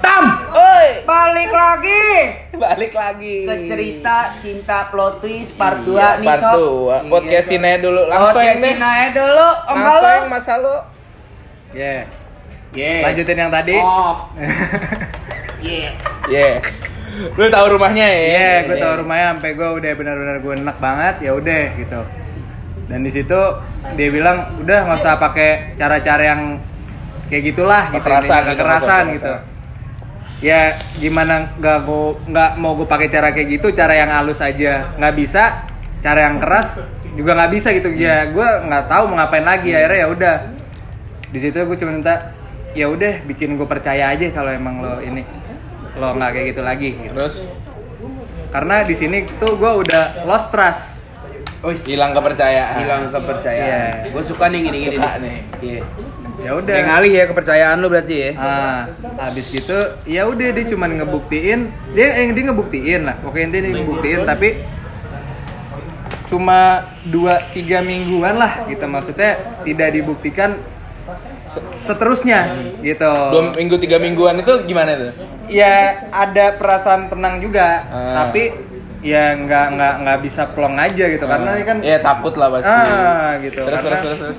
Tam, Oi, balik lagi balik lagi. ke cerita cinta plot twist part 2 Iya, nih part sob. dua. Podcastin aja dulu. Langsung Podcastin deh. aja dulu, Om Langsung Mas Halo. Yeah. Yeah. Lanjutin yang tadi. Oh. Yeah. Yeah. Lu tahu rumahnya ya? Iya, gue tau rumahnya sampai gue udah benar-benar gue enak banget ya udah gitu. Dan di situ dia bilang udah nggak usah pakai cara-cara yang kayak gitulah gitu, Kekerasan intinya, gitu, kekerasan gitu. Ya gimana nggak gue nggak mau gue pakai cara kayak gitu, cara yang halus aja nggak bisa, cara yang keras juga nggak bisa gitu. Ya gue nggak tahu mau ngapain lagi akhirnya ya udah. Di situ gue cuma minta ya udah bikin gue percaya aja kalau emang lo ini lo nggak kayak gitu lagi gitu Terus karena di sini tuh gue udah lost trust hilang kepercayaan. Hilang kepercayaan. Iya. Gue suka nih gini-gini Suka nih. nih. Iya. Ya udah Yang ngalih ya kepercayaan lu berarti ya. ah habis gitu ya udah dia cuman ngebuktiin dia yang dia ngebuktiin lah pokoknya dia ngebuktiin tapi cuma dua tiga mingguan lah gitu maksudnya tidak dibuktikan se- seterusnya gitu Dua minggu tiga mingguan itu gimana tuh? ya ada perasaan tenang juga Ah. tapi ya nggak nggak nggak bisa plong aja gitu karena ini kan ya takut lah pasti. ah gitu Terus terus Karena- terus terus.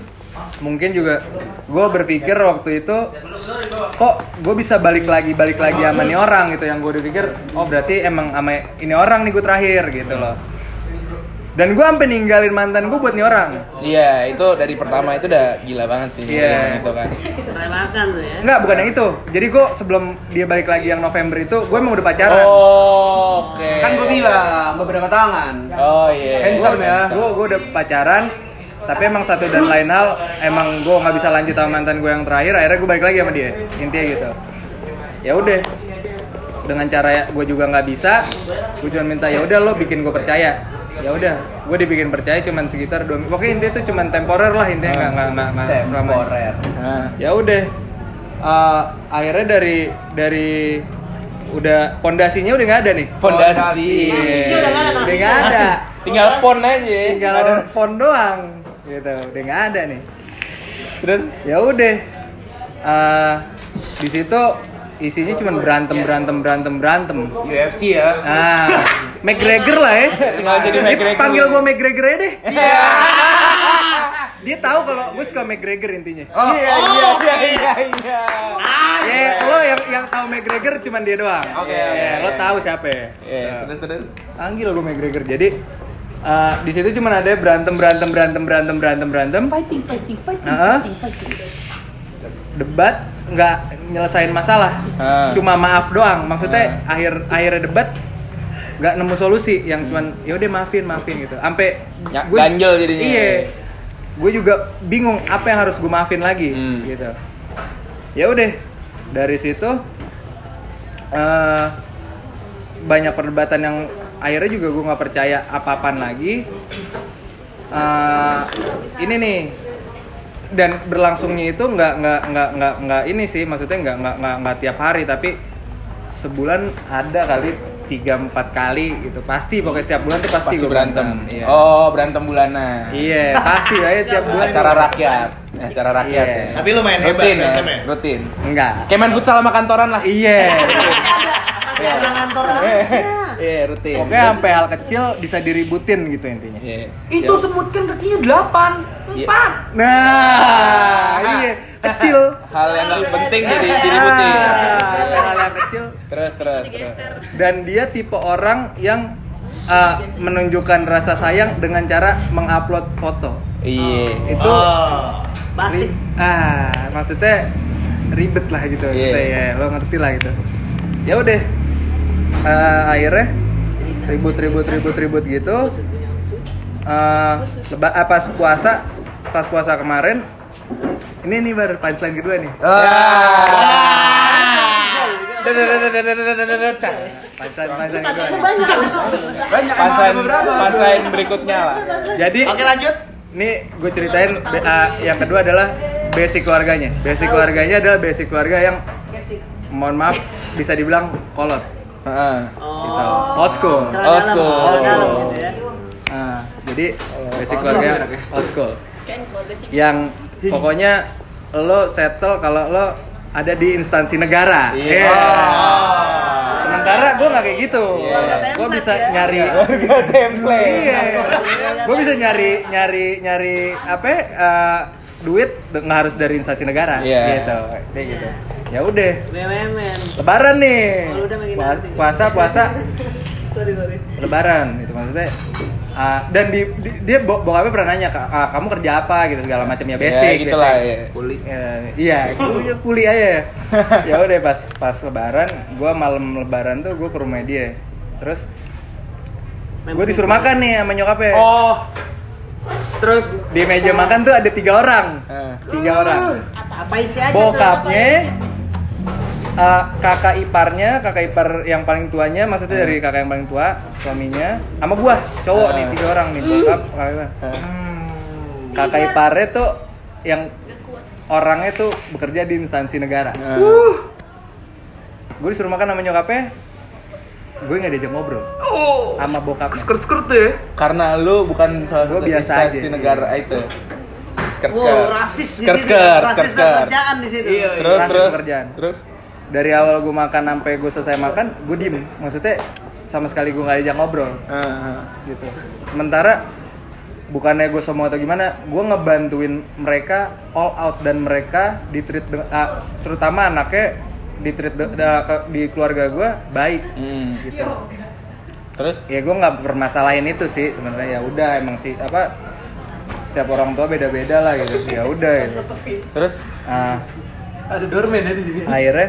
Mungkin juga gue berpikir waktu itu kok gue bisa balik lagi balik lagi sama nih orang gitu yang gue pikir oh berarti emang sama ini orang nih gue terakhir gitu loh dan gue sampai ninggalin mantan gue buat nih orang Iya, itu dari pertama itu udah gila banget sih. Iya. Itu kan. relakan tuh ya Enggak, bukan yang itu jadi gue sebelum dia balik lagi yang November itu gue emang udah pacaran Oh, oke. Kan gue bilang beberapa tangan. Oh iya. Handsome ya. gue gue udah pacaran tapi emang satu dan lain hal emang gue nggak bisa lanjut sama mantan gue yang terakhir akhirnya gue balik lagi sama dia intinya gitu. Ya udah. Dengan cara gue juga nggak bisa gue cuma minta ya udah lo bikin gue percaya. Ya udah gue dibikin percaya cuman sekitar dua minggu pokoknya intinya itu cuman temporer lah intinya nggak nggak nggak Temporer. Nah, ya udah. Eh, akhirnya dari dari udah pondasinya udah nggak ada nih. Pondasi. Udah nggak ada, tinggal pon aja. tinggal phone doang gitu udah nggak ada nih. Terus ya udah. Eh, di situ isinya cuma berantem berantem berantem berantem. UFC ya. ah McGregor lah ya. Tinggal jadi Dia McGregor. panggil gue McGregor aja deh. Iya. dia tahu kalau gue suka McGregor intinya. Iya iya iya iya iya. ya lo yang yang tahu McGregor cuma dia doang. Oke, Ya, oke, lo tahu siapa ya? Iya, terus terus. panggil gue McGregor. Jadi eh, di situ cuma ada berantem berantem berantem berantem berantem berantem. Fighting fighting fighting Heeh. fighting fighting. Debat nggak nyelesain masalah. Ah. cuma maaf doang. Maksudnya akhir akhirnya debat nggak nemu solusi. Yang cuman ya udah maafin maafin gitu. Sampai Ya, ganjel jadinya. iya. Gue juga bingung apa yang harus gue maafin lagi Hmm. gitu. Ya udah dari situ eh banyak perdebatan yang akhirnya juga gue nggak percaya apa-apaan lagi Eh, ini nih dan berlangsungnya itu nggak nggak nggak nggak nggak ini sih maksudnya nggak nggak nggak nggak tiap hari tapi sebulan ada kali tiga empat kali gitu pasti pokoknya setiap bulan tuh pasti, Pasti gue berantem. iya Oh, berantem bulanan. iya pasti ya tiap bulan Acara rakyat. Acara rakyat Iya. ya. Tapi lu main rutin hebat, ya, berantem ya? rutin. enggak Kayak main futsal sama kantoran lah. iya masih ada kantor aja Iya, rutin. pokoknya sampai hal kecil bisa diributin gitu intinya Iya. Itu semut kan kakinya 8, Iya. 4. nah iya kecil Hal yang nggak penting jadi diributin. Ah, hal yang kecil Terus terus terus. dan dia tipe orang yang uh, menunjukkan rasa sayang dengan cara mengupload foto Iya. itu Oh. basic ri- ah maksudnya ribet lah gitu Iya. maksudnya ya lo ngerti lah gitu ya udah uh, akhirnya ribut ribut ribut ribut gitu uh, leba- ah, pas puasa pas puasa kemarin ini nih baru punchline kedua nih nih. Banyak Punchline, punchline berikutnya lah. jadi Oke lanjut. Ini gue ceritain ah, yang kedua adalah basic keluarganya. Basic keluarganya adalah basic keluarga yang mohon maaf bisa dibilang kolot. Heeh. Gitu. Old school. Celana Old dalam, school. celana Old dalam school. gitu ya. Nah, jadi basic keluarga yang old school. Yang pokoknya lo settle kalau lo ada di instansi negara. Iya. Iya. Sementara gue nggak kayak gitu. Keluarga Gue bisa ya. nyari. Warga template. Iya. Gue bisa nyari nyari nyari apa? eh, duit nggak harus dari instansi negara. Iya. Gitu. Kayak gitu. Ya udah. Lebaran nih. Oh, udah nanti. Puasa puasa Sorry sorry. lebaran itu maksudnya ah, dan di, di- dia bo- bokapnya pernah nanya "Kak, ah, kamu kerja apa gitu segala macam ya basic Ya, gitu lah, ya. Kuli. Ya, iya gue pulih aja ya udah pas pas lebaran gue malam lebaran tuh gue ke rumah dia terus gue disuruh makan nih sama nyokapnya Oh. Terus di meja makan tuh ada tiga orang. Eh. tiga orang. Apa isi aja bokapnya eh, kakak iparnya kakak ipar yang paling tuanya maksudnya dari kakak yang paling tua suaminya sama gua cowok nih tiga orang nih bokap kakak ipar. kakak iparnya tuh yang orangnya tuh bekerja di instansi negara. Eh. gue disuruh makan sama nyokapnya gue nggak diajak ngobrol oh. sama bokapnya Skirt-skirt tuh ya. Karena lu bukan salah satu biasa aja. negara itu. Skirt Wow, skirt. rasis di Skirt sini. skirt, Rasis skirt skirt. pekerjaan di situ. Iya, Terus Rasis terus. pekerjaan. Terus dari awal gue makan sampai gue selesai makan gue diem maksudnya sama sekali gue nggak diajak ngobrol eh, gitu sementara bukannya gue semua atau gimana gue ngebantuin mereka all out dan mereka di treat terutama anaknya di treat di keluarga gue baik. Hmm. gitu. Terus? Ya gue nggak permasalahin itu sih sebenarnya ya udah emang sih apa setiap orang tua beda-beda lah gitu. Ya udah gitu. Terus? Ah, Ada doorman ya di sini. akhirnya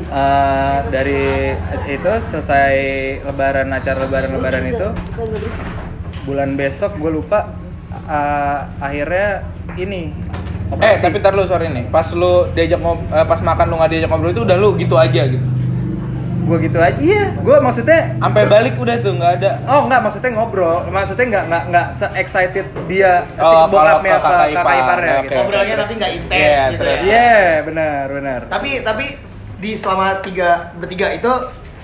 eh, dari itu selesai lebaran acara lebaran lebaran itu bulan besok gue lupa eh, akhirnya ini Eh, tapi ntar lu sorry nih. Pas lu diajak ngob eh, pas makan lu nggak diajak ngobrol itu udah lu gitu aja gitu. gue gitu aja iya gue maksudnya Sampai balik udah tuh nggak ada. oh nggak maksudnya ngobrol maksudnya nggak nggak nggak se excited dia si Oh, bokapnya kalau ke apa kakak kakak ipar. iparnya gitu. Ngobrolnya tapi nggak intens Iya, gitu terus. ya. iya benar benar Tapi tapi di selama tiga bertiga itu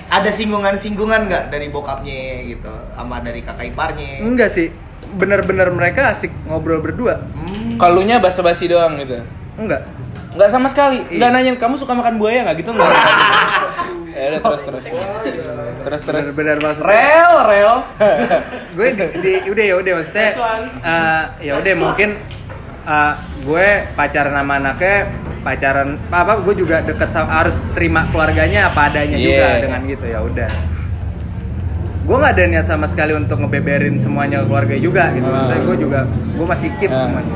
ada singgungan-singgungan nggak dari bokapnya gitu sama dari kakak iparnya? enggak sih bener-bener mereka asik ngobrol berdua Kalau nya basa-basi doang gitu. enggak Nggak sama sekali. Iya. Nggak nanyain kamu suka makan buaya nggak gitu nggak? ya udah terus terus. Terus terus. bener-bener maksudnya Rel, rel. gue di, di- udah ya udah maksudnya eh, ya udah mungkin eh, gue pacaran sama anaknya pacaran apa gue juga deket sama harus terima keluarganya apa adanya juga Iya. dengan gitu ya udah gue nggak ada niat sama sekali untuk ngebeberin semuanya ke keluarga juga gitu Ah. maksudnya gue juga gue masih keep Ah. semuanya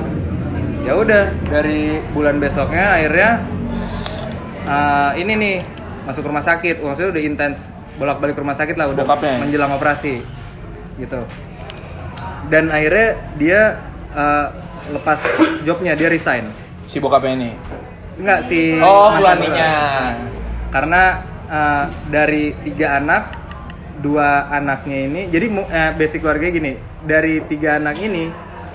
ya udah dari bulan besoknya akhirnya eh, ini nih masuk rumah sakit maksudnya udah intens bolak balik rumah sakit lah udah Bokapnya? menjelang operasi gitu dan akhirnya dia eh, lepas jobnya dia resign Si bokapnya ini. Enggak si Oh, suaminya. karena eh, dari tiga anak dua anaknya ini jadi eh, basic keluarganya gini dari tiga anak ini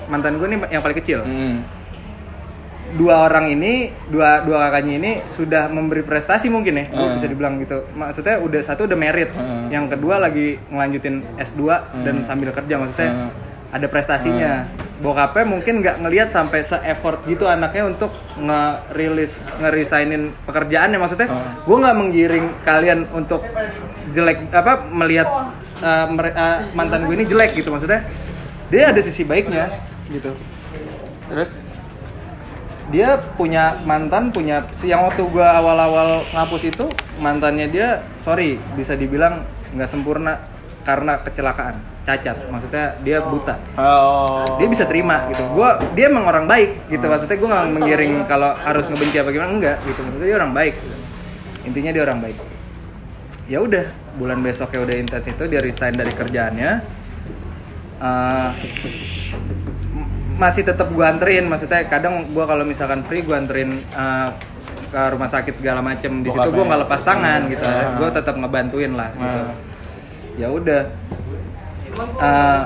mantan gue nih yang paling kecil Hmm. Dua orang ini dua dua kakaknya ini sudah memberi prestasi mungkin ya Hmm. bisa dibilang gitu maksudnya udah satu udah merit Hmm. yang kedua lagi ngelanjutin S2 dan sambil kerja maksudnya Hmm. ada prestasinya bokapnya mungkin nggak ngelihat sampai se effort gitu anaknya untuk nge-release nge-resignin pekerjaannya maksudnya Hmm. gue nggak menggiring kalian untuk jelek apa melihat uh, mere- uh, mantan gue ini jelek gitu maksudnya dia ada sisi baiknya gitu Terus dia punya mantan punya yang waktu gua awal-awal ngapus itu mantannya dia sorry bisa dibilang nggak sempurna karena kecelakaan cacat. Maksudnya dia buta. Oh. dia bisa terima gitu. Gua dia emang orang baik gitu. Maksudnya gua nggak menggiring kalau harus ngebenci apa gimana enggak gitu. Maksudnya dia orang baik. Gitu. intinya dia orang baik. Ya udah bulan besoknya udah intens itu dia resign dari kerjaannya. M- masih tetap gua anterin maksudnya kadang gua kalau misalkan free gua anterin eh, ke rumah sakit segala macem di situ gua nggak lepas tangan gitu Ah. gua tetap ngebantuin lah gitu Ah. ya udah Eh,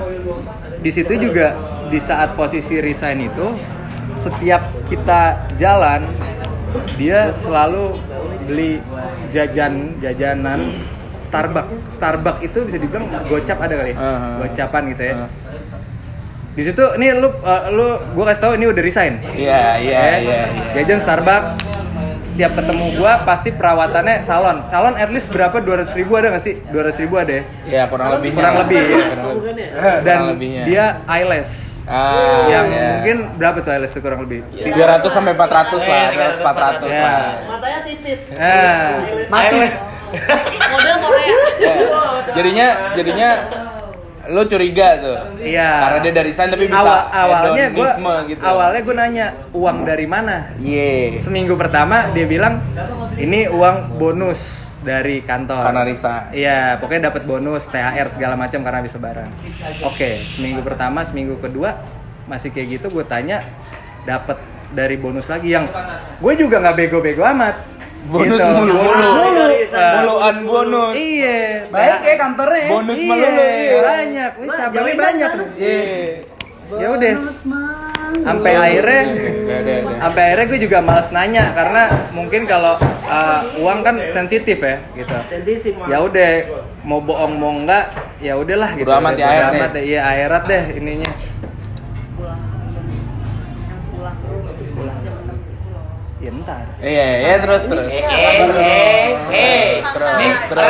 di situ juga di saat posisi resign itu setiap kita jalan dia selalu beli jajan jajanan Starbucks Starbucks itu bisa dibilang gocap ada kali ya? Uh-huh. gocapan gitu ya Uh. Di situ ini lu uh, lu gua kasih tahu ini udah resign Iya, iya, Ya. iya, iya. jajan Starbucks setiap ketemu gua pasti perawatannya salon salon at least berapa 200 ribu ada nggak sih 200 ribu ada ya Ya kurang lebih. Kurang lebih, ya. Kurang lebih. Ya? dan Kurang dia eyelash Ah, yang ya. mungkin berapa tuh eyelash tuh kurang lebih 300 sampai 400 lah, 300 400 Ya. lah. Matanya tipis. Nah, Matis. Model Korea. Ya. Jadinya jadinya lo curiga tuh. iya Karena dia dari sana tapi bisa Awal- awalnya hedonisme gitu. awalnya gua nanya uang dari mana Iya. seminggu pertama dia bilang ini uang bonus dari kantor Karena Risa. Iya, pokoknya dapat bonus THR segala macam karena habis lebaran. Oke, seminggu pertama, seminggu kedua masih kayak gitu gue tanya dapat dari bonus lagi yang gue juga nggak bego-bego amat. Bonus Gitu, mulu, bonus mulu. mulu. Muluan bonus. Iya. Baik ya kantornya. ya. Bonus Iya, melulu. Iya. banyak. Ini cabangnya banyak. Iya. Ya udah. Sampai akhirnya Udah, udah, udah. sampai akhirnya gue juga males nanya karena mungkin kalau uh, uang kan sensitif ya gitu. Sensitif. ya udah mau bohong mau enggak ya udahlah gitu Bodo amat Udah, ya, bodo akhir amat deh. deh. iya akhirat deh ininya ya ntar Iya, ya terus terus. Eh, eh, eh. Terus terus.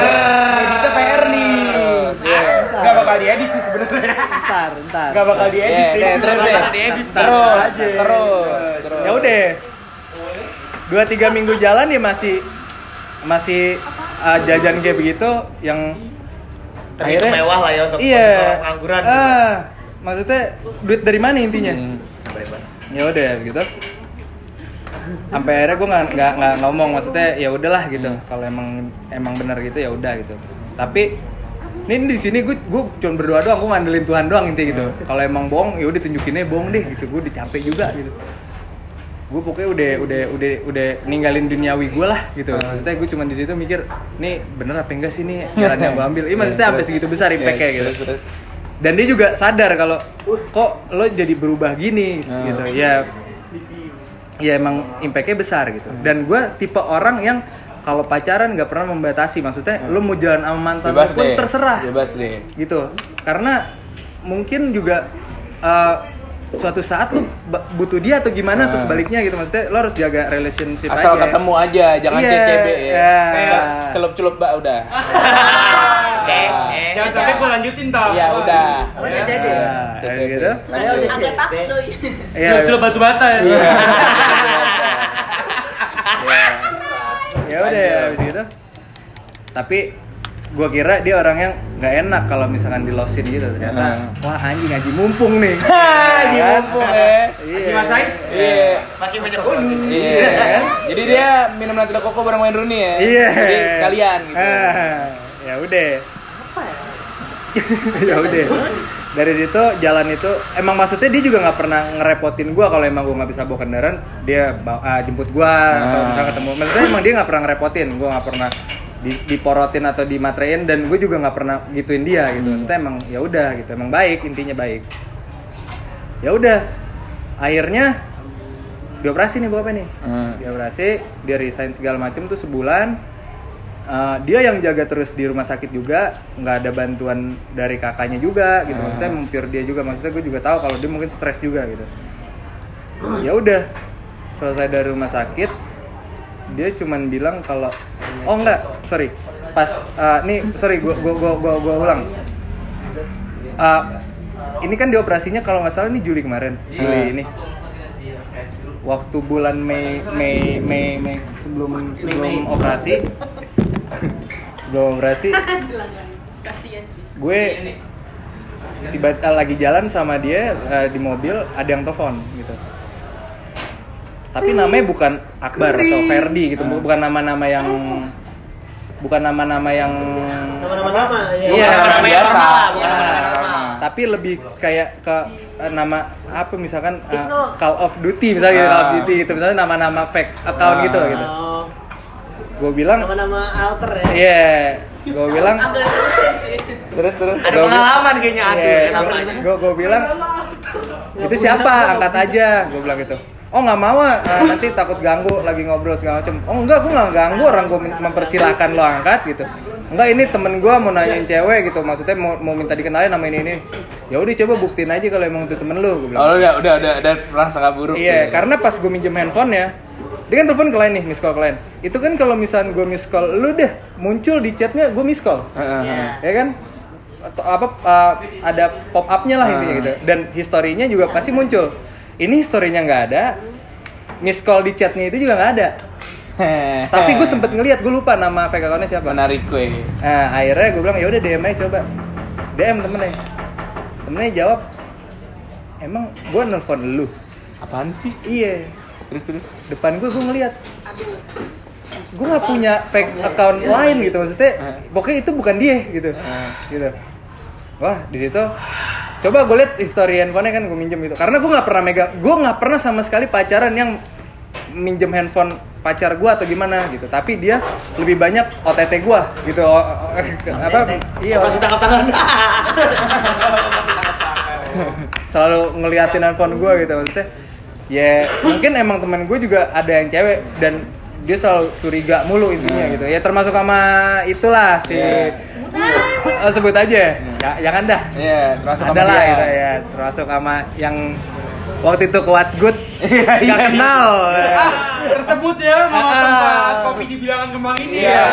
Editnya PR nih. Terus, iya. Gak bakal diedit sih sebenarnya. ntar ntar Gak bakal diedit Iya, sih. terus diedit. Terus, terus, terus. ya udah dua tiga minggu jalan ya masih masih uh, jajan kayak begitu yang Terhitung mewah lah ya untuk iya seorang pengangguran. gitu. ah maksudnya duit dari mana intinya Hmm. ya udah gitu sampai akhirnya gue nggak nggak nggak ngomong maksudnya ya udahlah gitu. Kalau emang emang benar gitu ya udah gitu. Tapi ini di sini gue gue cuma berdoa doang gue ngandelin Tuhan doang intinya gitu. Kalau emang bohong ya udah tunjukinnya bohong deh gitu. Gue udah capek juga gitu. Gue pokoknya udah udah udah udah ninggalin duniawi gue lah gitu. Maksudnya gue cuma di situ mikir nih bener apa enggak sih nih jalan yang gue ambil? Ini maksudnya sampai segitu besar impactnya Iya, gitu. terus, terus. dan dia juga sadar kalau kok lo jadi berubah gini? Gitu. Ya ya emang impactnya besar gitu. Dan gue tipe orang yang kalau pacaran nggak pernah membatasi. Maksudnya lo mau jalan sama mantan Bebas pun deh. terserah. Bebas deh. gitu. Karena mungkin juga uh, suatu saat lu butuh dia atau gimana atau Nah. sebaliknya gitu maksudnya lo harus jaga relationship Asal aja ketemu aja, jangan Iya, CCB ya. iya. Kayak celup-celup mbak udah. Eh, Ah. eh, Jangan sampai gue lanjutin tau. Iya udah. Nah, kayak gitu udah Agak takut. Iya. Celup-celup batu bata ya. Iya. ya udah ya gitu tapi gua kira dia orang yang nggak enak kalau misalkan di losin gitu ternyata wah anjing ngaji mumpung nih Haji Kan? mumpung ya. iya Dimasain? Iya. Makin banyak bonus. Iya. Jadi dia minum nanti koko bareng main Rooney ya. iya Jadi sekalian gitu. Ah, ya udah ya udah dari situ jalan itu emang maksudnya dia juga nggak pernah ngerepotin gua kalau emang gua nggak bisa bawa kendaraan dia bawa, ah, jemput gua atau Ah. misalnya ketemu maksudnya emang dia nggak pernah ngerepotin gua nggak pernah di, diporotin atau dimatrein dan gue juga nggak pernah gituin dia gitu. Hmm. maksudnya emang ya udah gitu. Emang baik intinya baik. Ya udah akhirnya dioperasi nih bapak nih. Hmm. dioperasi dia resign segala macam tuh sebulan. Uh, dia yang jaga terus di rumah sakit juga nggak ada bantuan dari kakaknya juga gitu. Maksudnya mampir dia juga. Maksudnya gue juga tahu kalau dia mungkin stres juga gitu. Ya udah selesai dari rumah sakit dia cuman bilang kalau oh enggak sorry. Pas uh, nih sorry gua gua gua gua, gua ulang. Uh, ini kan dioperasinya kalau nggak salah ini Juli kemarin Juli ini. Waktu bulan Mei Mei Mei Mei sebelum sebelum operasi. Sebelum operasi. Kasian sih. gue tiba lagi jalan sama dia eh, di mobil ada yang telepon gitu tapi namanya bukan Akbar atau Ferdi gitu bu- bukan nama-nama yang bukan nama-nama yang Nama-nama sama. Iya, Nama biasa. bukan Ya. nama normal. tapi lebih kayak ke eh, nama apa misalkan Hipno. Call of Duty misalnya gitu, Ah. Call of Duty gitu misalnya nama-nama fake account Ah. gitu gitu Oh, gue bilang nama-nama alter ya. iya gue bilang. Terus terus. Ada Gua- pengalaman kayaknya aduh Iya, ya namanya. gue gue bilang itu siapa angkat aja gue bilang gitu oh nggak mau ah ah, nanti takut ganggu lagi ngobrol segala macem. Oh enggak gue nggak ganggu orang gue mempersilahkan lo angkat gitu. Enggak ini temen gue mau nanyain cewek gitu. Maksudnya mau, mau minta dikenalin nama ini ini. Ya udah coba buktiin aja kalau emang itu temen lu gue bilang. Oh udah udah udah udah rasa kabur. Iya, karena pas gue minjem handphone ya, dia kan telepon ke lain nih miss call ke lain. Itu kan kalau misalnya gue miss call lu deh muncul di chatnya gue miss call. Heeh. ya kan? Atau apa uh, ada pop upnya lah intinya gitu. Dan historinya juga pasti muncul ini historinya nggak ada miss call di chatnya itu juga nggak ada. Tapi gue sempet ngeliat gue lupa nama fake accountnya siapa. Menarik kue. nah akhirnya gue bilang ya udah DM aja coba. DM temennya. Temennya jawab emang gue nelfon lu? Apaan sih? iya. Terus terus. depan gue gue ngeliat. Gue nggak punya fake account lain gitu maksudnya pokoknya itu bukan dia gitu. Gitu. Wah di situ coba gue liat history handphonenya kan gue minjem gitu. Karena gue nggak pernah megang gue nggak pernah sama sekali pacaran yang minjem handphone pacar gue atau gimana gitu. Tapi dia lebih banyak OTT gue gitu. O- o- apa? Iya. Masih tangkap tangan. selalu ngeliatin handphone gue gitu maksudnya. Ya mungkin emang teman gue juga ada yang cewek dan dia selalu curiga mulu intinya gitu. Ya termasuk sama itulah si Oh, sebut aja. Ya, jangan dah. Iya, termasuk sama ada lah dia. gitu ya. Termasuk sama yang waktu itu ke What's Good Iya, nggak iya, kenal Ah, tersebut ya nama Ah. tempat kopi di bilangan kembang ini Iya. ya.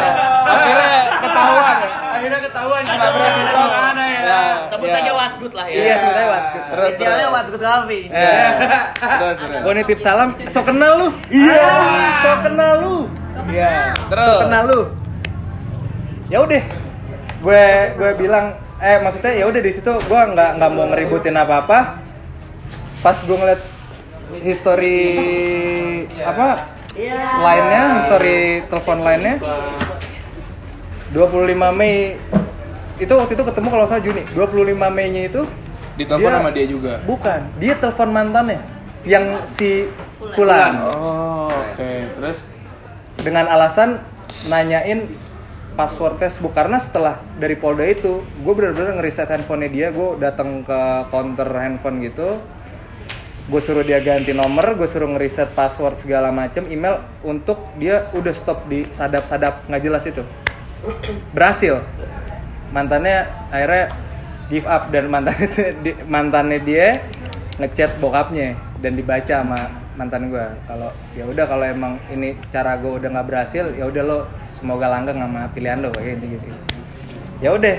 Akhirnya ketahuan. Akhirnya ketahuan di pasar di mana ya. Sebut Iya. saja what's good lah ya. iya sebut aja What's Good Terus Inisialnya What's Good Coffee. Eh, terus terus. gue nitip salam so kenal lu iya so kenal lu Iya. So Terus. kenal lu ya udah gue gue bilang eh maksudnya ya udah di situ gue nggak nggak mau ngeributin apa apa pas gue ngeliat history apa? Lainnya history telepon lainnya 25 Mei. Itu waktu itu ketemu kalau salah Juni. 25 Mei nya itu Ditelepon sama dia juga. bukan. Dia telepon mantannya yang si Fulan. Oh, oke. Terus? Dengan alasan nanyain password Facebook. Karena setelah dari Polda itu gue bener-bener ngeriset handphonenya dia. Gue datang ke counter handphone gitu gue suruh dia ganti nomor gue suruh ngeriset password segala macem email untuk dia udah stop di sadap-sadap nggak jelas itu. Berhasil. Mantannya akhirnya give up dan mantannya mantannya dia ngechat bokapnya dan dibaca sama mantan gue kalau ya udah kalau emang ini cara gue udah nggak berhasil ya udah lo semoga langgeng sama pilihan lo kayak gitu gitu ya udah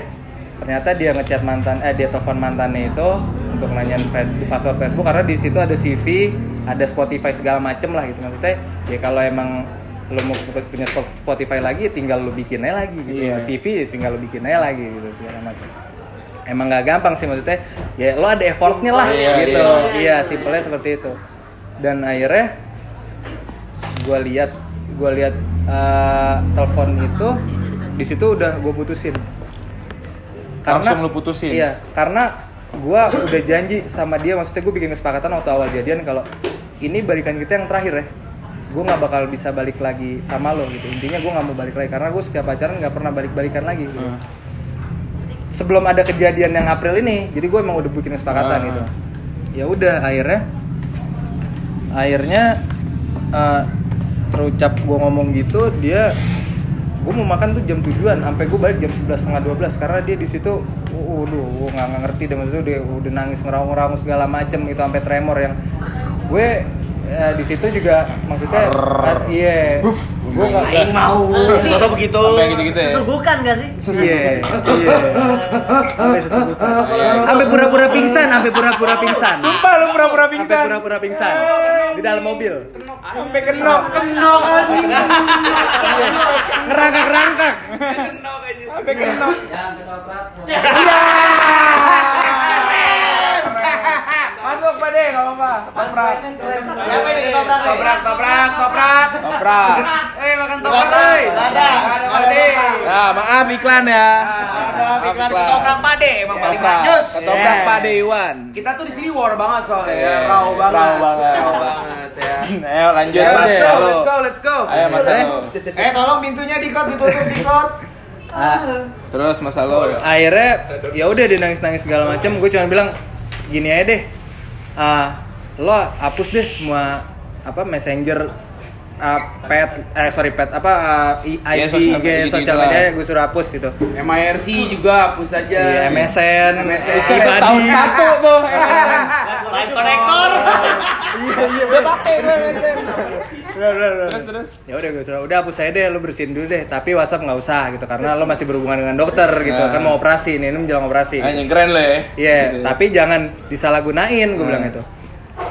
ternyata dia ngechat mantan eh dia telepon mantannya itu untuk nanyain Facebook password Facebook karena di situ ada CV ada Spotify segala macem lah gitu. Maksudnya ya kalau emang lo mau punya Spotify lagi tinggal lo bikin aja lagi gitu. Iya. CV tinggal lo bikin aja lagi gitu segala macam emang nggak gampang sih maksudnya ya lo ada effortnya lah Iya, gitu. Iya. iya simpelnya seperti itu. Dan akhirnya gue lihat gue lihat eh, telepon itu di situ udah gue putusin Langsung lu putusin? iya karena gue udah janji sama dia maksudnya gue bikin kesepakatan waktu awal jadian kalau ini balikan kita yang terakhir ya gue nggak bakal bisa balik lagi sama lo gitu intinya gue nggak mau balik lagi karena gue setiap pacaran nggak pernah balik balikan lagi gitu. Hmm. sebelum ada kejadian yang April ini jadi gue emang udah bikin kesepakatan Ah. gitu ya udah akhirnya akhirnya eh, terucap gue ngomong gitu dia gue mau makan tuh jam tujuan sampai gue balik jam sebelas setengah dua belas karena dia di situ waduh gue nggak ngerti deh maksudnya dia udah nangis ngeraung-ngeraung segala macem itu sampai tremor yang gue eh, di situ juga maksudnya eh, iya gue nggak mau. Atau begitu. Sampai gitu-gitu ya. Susugukan gak sih? Iya, iya. Sampai sesebutan. Sampai pura-pura pingsan, sampai pura-pura pingsan. Sumpah lu pura-pura Sampai pingsan. pura-pura pingsan di dalam mobil. Sampai kenok. Kenok anjing. Ngerangkak-rangkak. Sampai kenok. Masuk Apa-apa. Toprak. Siapa ini ketoprak? Toprak, toprak, toprak. Toprak. Eh, makan toprak. Nggak ada. Ada. Ya, maaf iklan ya. Ada iklan ketoprak pade emang paling lanjut. Ketoprak Yeah. Pak De Iwan. Kita tuh di sini war banget soalnya ya, Eh, raw banget. raw banget. Raw banget ya. Ayo lanjut Ya, Mas. let's go, let's go, let's go. Ayo Mas. Eh tolong pintunya dikot ditutup dikot. Terus Mas Halo. Akhirnya ya udah dia nangis-nangis segala macam. Gue cuma bilang gini aja deh. Ah, lo hapus deh semua apa messenger ah, pet eh sorry pet apa I- Iya, IG, sosial IG, media sosial gitu lah. media gue suruh hapus gitu. MIRC juga hapus aja. Iya, MSN, MSN. si Tahun Badi. satu tuh. Live connector. Iya iya. Gue pakai gue MSN. Terus terus. ya udah gue suruh udah hapus aja deh lu bersihin dulu deh tapi WhatsApp nggak usah gitu karena lo masih berhubungan dengan dokter gitu Ah. kan mau operasi nih ini menjelang operasi Ah, yang keren lo ya. Iya, Gitu ya. tapi jangan disalahgunain gue bilang Hmm. itu.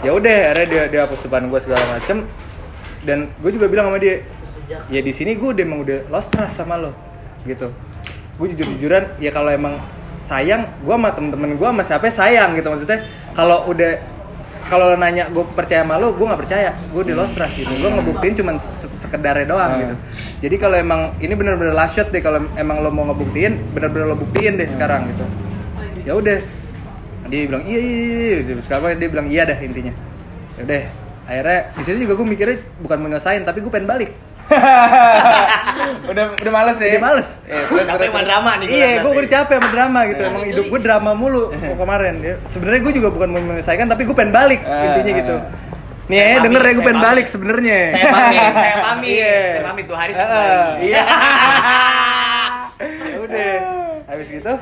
Ya udah, akhirnya dia dia hapus depan gue segala macem. Dan gue juga bilang sama dia, ya di sini gue udah emang udah lost trust sama lo, gitu. Gue jujur jujuran, ya kalau emang sayang, gue sama temen-temen gue sama siapa sayang gitu maksudnya. Kalau udah kalau lo nanya gue percaya sama lo, gue nggak percaya. Gue udah lost trust gitu. Gue ngebuktiin cuman se- sekedarnya doang Hmm. gitu. Jadi kalau emang ini bener-bener last shot deh. Kalau emang lo mau ngebuktiin, bener-bener lo buktiin deh sekarang gitu. Ya udah, dia bilang iya iya iya, iya. Sekarang dia bilang iya dah intinya ya udah akhirnya di situ juga gue mikirnya bukan mau nyelesain tapi gue pengen balik udah udah males ya. Udah males. Terus, Capek sama drama nih. iya gue udah capek sama drama gitu emang hidup gue drama mulu kemarin ya sebenarnya gue juga bukan mau menyelesaikan tapi gue pengen balik Ah, intinya ah, gitu nih Saya ya pamit, denger ya gue pengen balik sebenarnya Saya pamit, saya pamit. Iya. Saya pamit dua hari sebelum. ah. Iya. ya udah habis gitu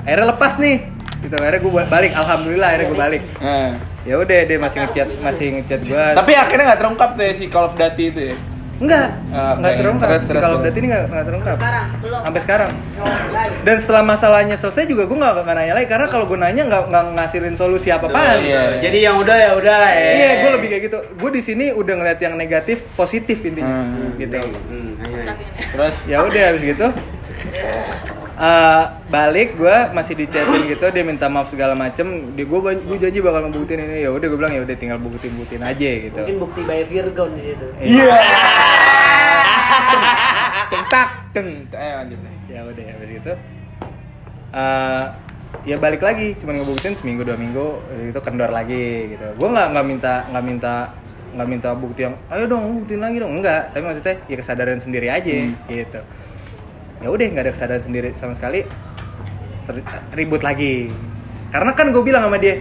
akhirnya lepas nih gitu akhirnya gue balik alhamdulillah akhirnya gue balik ya udah dia masih ngechat masih ngechat gue Tapi akhirnya nggak terungkap tuh ya si Call of Duty itu ya. Enggak, Ah, enggak oke. terungkap. Terus, terus, terus. Duty ini enggak, enggak terungkap. Sekarang belum. Sampai sekarang. Oh. Dan setelah masalahnya selesai juga gue nggak nggak nanya lagi karena kalau gue nanya nggak nggak ngasilin solusi apa apaan. Iya. Jadi yang udah ya udah lah ya. Iya, gue lebih kayak gitu. Gue di sini udah ngeliat yang negatif positif intinya, Hmm. gitu. Hmm, ayo. Terus Ya udah habis gitu. eh, balik gue masih dichatin gitu dia minta maaf segala macem. Dia gue gue janji bakal ngebuktiin ini. Ya udah gue bilang ya udah tinggal buktiin buktiin aja gitu. Mungkin bukti by Virgon di situ. Iya. Teng tak teng. Eh lanjut deh. ya udah habis gitu eh ya balik lagi. Cuman ngebuktiin seminggu dua minggu itu kendor lagi gitu. Gue nggak nggak minta nggak minta nggak minta bukti yang ayo dong buktiin lagi dong. Enggak. Tapi maksudnya ya kesadaran sendiri aja gitu ya udah nggak ada kesadaran sendiri sama sekali. Ter- ribut lagi. Karena kan gue bilang sama dia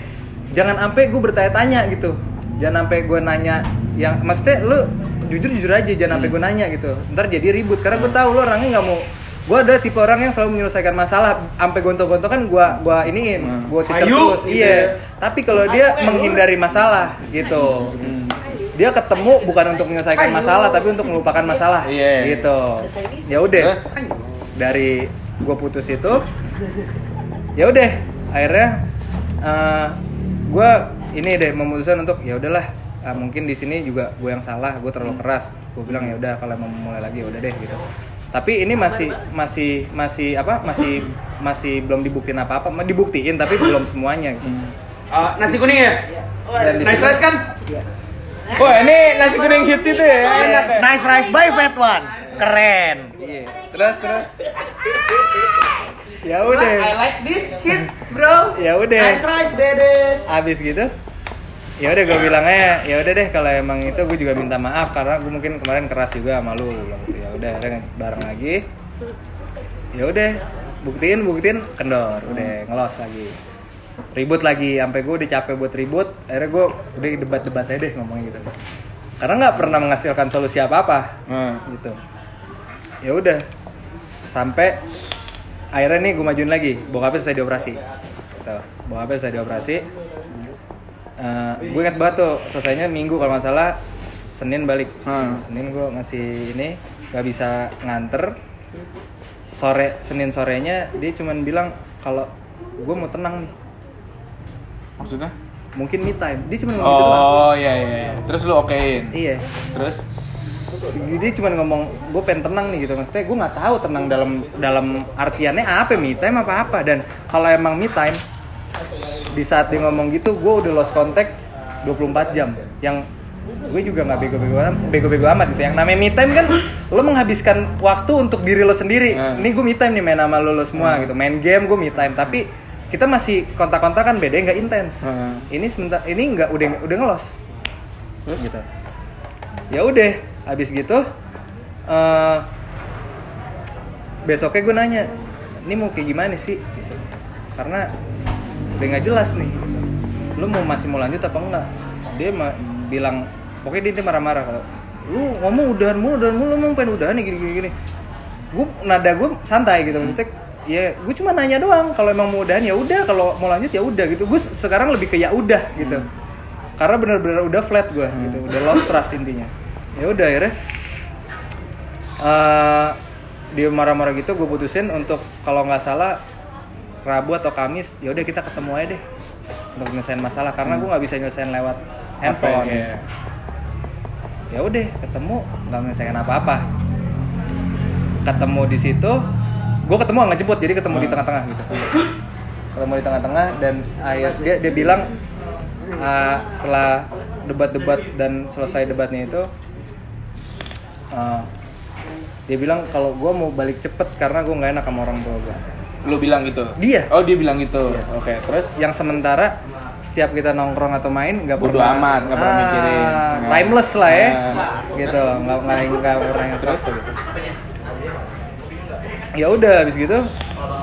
jangan sampai gue bertanya-tanya gitu. Jangan sampai gue nanya yang maksudnya lu jujur jujur aja jangan sampai gue nanya gitu. Ntar jadi ribut karena gue tahu lo orangnya nggak mau. Gue ada tipe orang yang selalu menyelesaikan masalah sampai gontok-gontok kan gue gua iniin gue cicer Ayo, terus. gitu iya. ya. tapi kalau dia menghindari masalah gitu. Dia ketemu bukan untuk menyelesaikan masalah tapi untuk melupakan masalah Iya. gitu. Ya udah dari gue putus itu ya udah akhirnya gue ini deh memutuskan untuk ya udahlah ah, mungkin di sini juga gue yang salah gue terlalu keras gue bilang ya udah kalau mau mulai lagi ya udah deh gitu tapi ini masih masih masih apa masih masih belum dibuktiin apa apa dibuktiin tapi belum semuanya gitu. Ah, nasi kuning ya? Dan di Nice rice kan? Wah ini nasi kuning hits itu ya, enak ya. Nice rice by Fat One. Keren. Iya. Terus terus. ya I udah like this shit, bro. ya udah Nice rice bedes. abis gitu ya udah gue bilangnya ya udah deh kalau emang itu gue juga minta maaf karena gue mungkin kemarin keras juga sama lu bilang gitu ya udah bareng lagi ya udah buktiin buktiin kendor udah ngelos lagi ribut lagi sampai gue udah capek buat ribut akhirnya gue udah debat-debat aja deh ngomongnya gitu karena nggak pernah menghasilkan solusi apa apa Hmm. gitu ya udah sampai akhirnya nih gue majuin lagi bokapnya selesai dioperasi gitu. bokapnya selesai dioperasi Eh, gue ingat banget tuh selesainya minggu kalau nggak salah senin balik Hmm. senin gue ngasih ini nggak bisa nganter sore senin sorenya dia cuman bilang kalau gue mau tenang nih Maksudnya? mungkin me time dia cuma ngomong gitu doang Oh iya iya. iya. Terus lu okein. iya Terus dia cuma ngomong gue pengen tenang nih gitu. Maksudnya gue nggak tahu tenang dalam dalam artiannya apa me time apa apa. Dan kalau emang me time di saat dia ngomong gitu gue udah lost contact 24 jam. Yang gue juga nggak bego-bego amat, bego-bego amat gitu. Yang namanya me time kan lo menghabiskan waktu untuk diri lo sendiri. Hmm. ini gue me time nih main sama lo, lo semua gitu. Main game gue me time. Tapi kita masih kontak-kontak kan beda nggak intens. Hmm. ini sebentar ini nggak udah udah ngelos Terus? gitu. Ya udah habis gitu eh besoknya gue nanya ini mau kayak gimana sih? Gitu. karena udah nggak jelas nih gitu. lu mau masih mau lanjut apa enggak? Dia ma- bilang pokoknya dia marah-marah kalau lu ngomong udahan mulu udahan mulu lu emang pengen udahan nih gini gini gini. Gue nada gue santai gitu maksudnya ya gue cuma nanya doang kalau emang mau udahan ya udah kalau mau lanjut ya udah gitu. Gue sekarang lebih ke ya udah gitu. Karena bener-bener udah flat gue gitu. Udah lost trust intinya ya udah akhirnya eh dia marah-marah gitu gue putusin untuk kalau nggak salah Rabu atau Kamis ya udah kita ketemu aja deh untuk nyelesain masalah karena gue nggak bisa nyelesain lewat handphone. Iya. ya udah ketemu nggak menyelesaikan apa-apa. Ketemu di situ gue ketemu nggak jemput jadi ketemu di tengah-tengah gitu. Ketemu di tengah-tengah dan ayah dia dia bilang ah, setelah debat-debat dan selesai debatnya itu ah, dia bilang kalau gue mau balik cepet karena gue nggak enak sama orang tua gue Lu bilang gitu? Dia. Oh, dia bilang gitu. Oke, terus? yang sementara setiap kita nongkrong atau main nggak Bodo pernah amat, nggak pernah Ah, mikirin. timeless lah ya Nah. gitu nggak nggak nggak pernah yang terus gitu ya udah habis gitu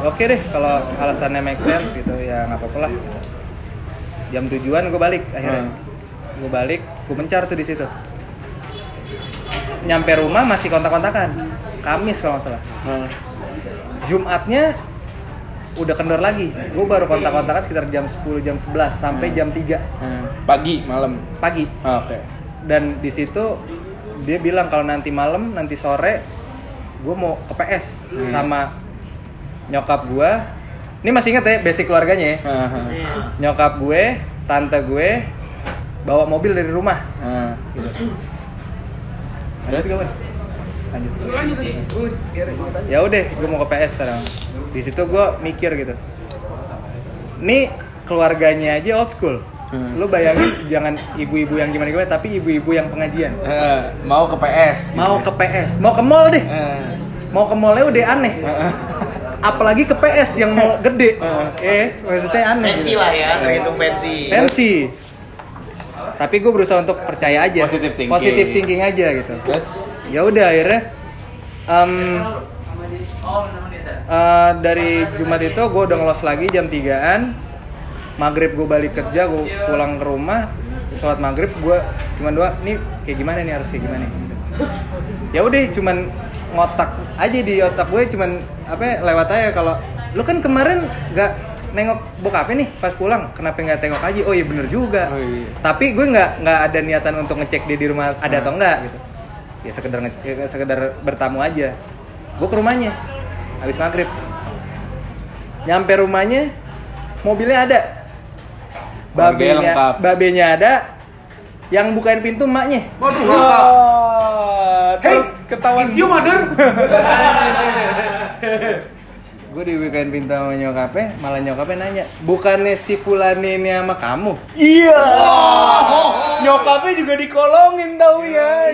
oke deh kalau alasannya make sense gitu ya nggak apa-apa lah gitu. jam tujuan gue balik akhirnya Hmm. gue balik gue mencar tuh di situ nyampe rumah masih kontak-kontakan Kamis kalau nggak salah Hmm. Jumatnya udah kendor lagi gue baru kontak-kontakan sekitar jam 10 jam 11 sampai jam 3 Hmm. Pagi, malam. pagi Oh, Oke. dan di situ dia bilang kalau nanti malam nanti sore gue mau ke PS sama nyokap gue ini masih inget ya basic keluarganya ya Aha. nyokap gue tante gue bawa mobil dari rumah Ah. gitu. Terus? Lanjut, lanjut ya udah gue mau ke PS sekarang. Di situ gue mikir gitu. Ini keluarganya aja old school. Hmm. lu bayangin jangan ibu-ibu yang gimana gimana tapi ibu-ibu yang pengajian. Eh, mau ke PS. mau ke PS mau ke mall deh. Eh. mau ke mallnya udah aneh. Apalagi ke PS yang mall gede. Eh maksudnya aneh. Fancy gitu. lah ya, terhitung fancy. fancy tapi gue berusaha untuk percaya aja Positive thinking. Positive thinking aja gitu Terus? ya udah akhirnya em, eh, dari Jumat itu gue udah ngelos lagi jam 3an maghrib gue balik kerja gue pulang ke rumah sholat maghrib gue cuman doa nih kayak gimana nih harus kayak gimana gitu. ya udah cuman ngotak aja di otak gue cuman apa ya, lewat aja kalau lu kan kemarin nggak nengok bokapnya nih? Pas pulang kenapa nggak tengok aja? Oh iya bener juga. Oh, iya. tapi gue nggak nggak ada niatan untuk ngecek dia di rumah ada atau enggak gitu. Ya sekedar nge- ya, sekedar bertamu aja. Gue ke rumahnya habis maghrib. Nyampe rumahnya mobilnya ada. Babenya babenya ada yang bukain pintu emaknya. Waduh. Wah, Hey, ketahuan. it's you, mother. Gue dibukain pintu sama nyokapnya malah nyokapnya nanya bukannya si Fulani ini sama kamu? Iya. Nyokapnya juga dikolongin tau ya.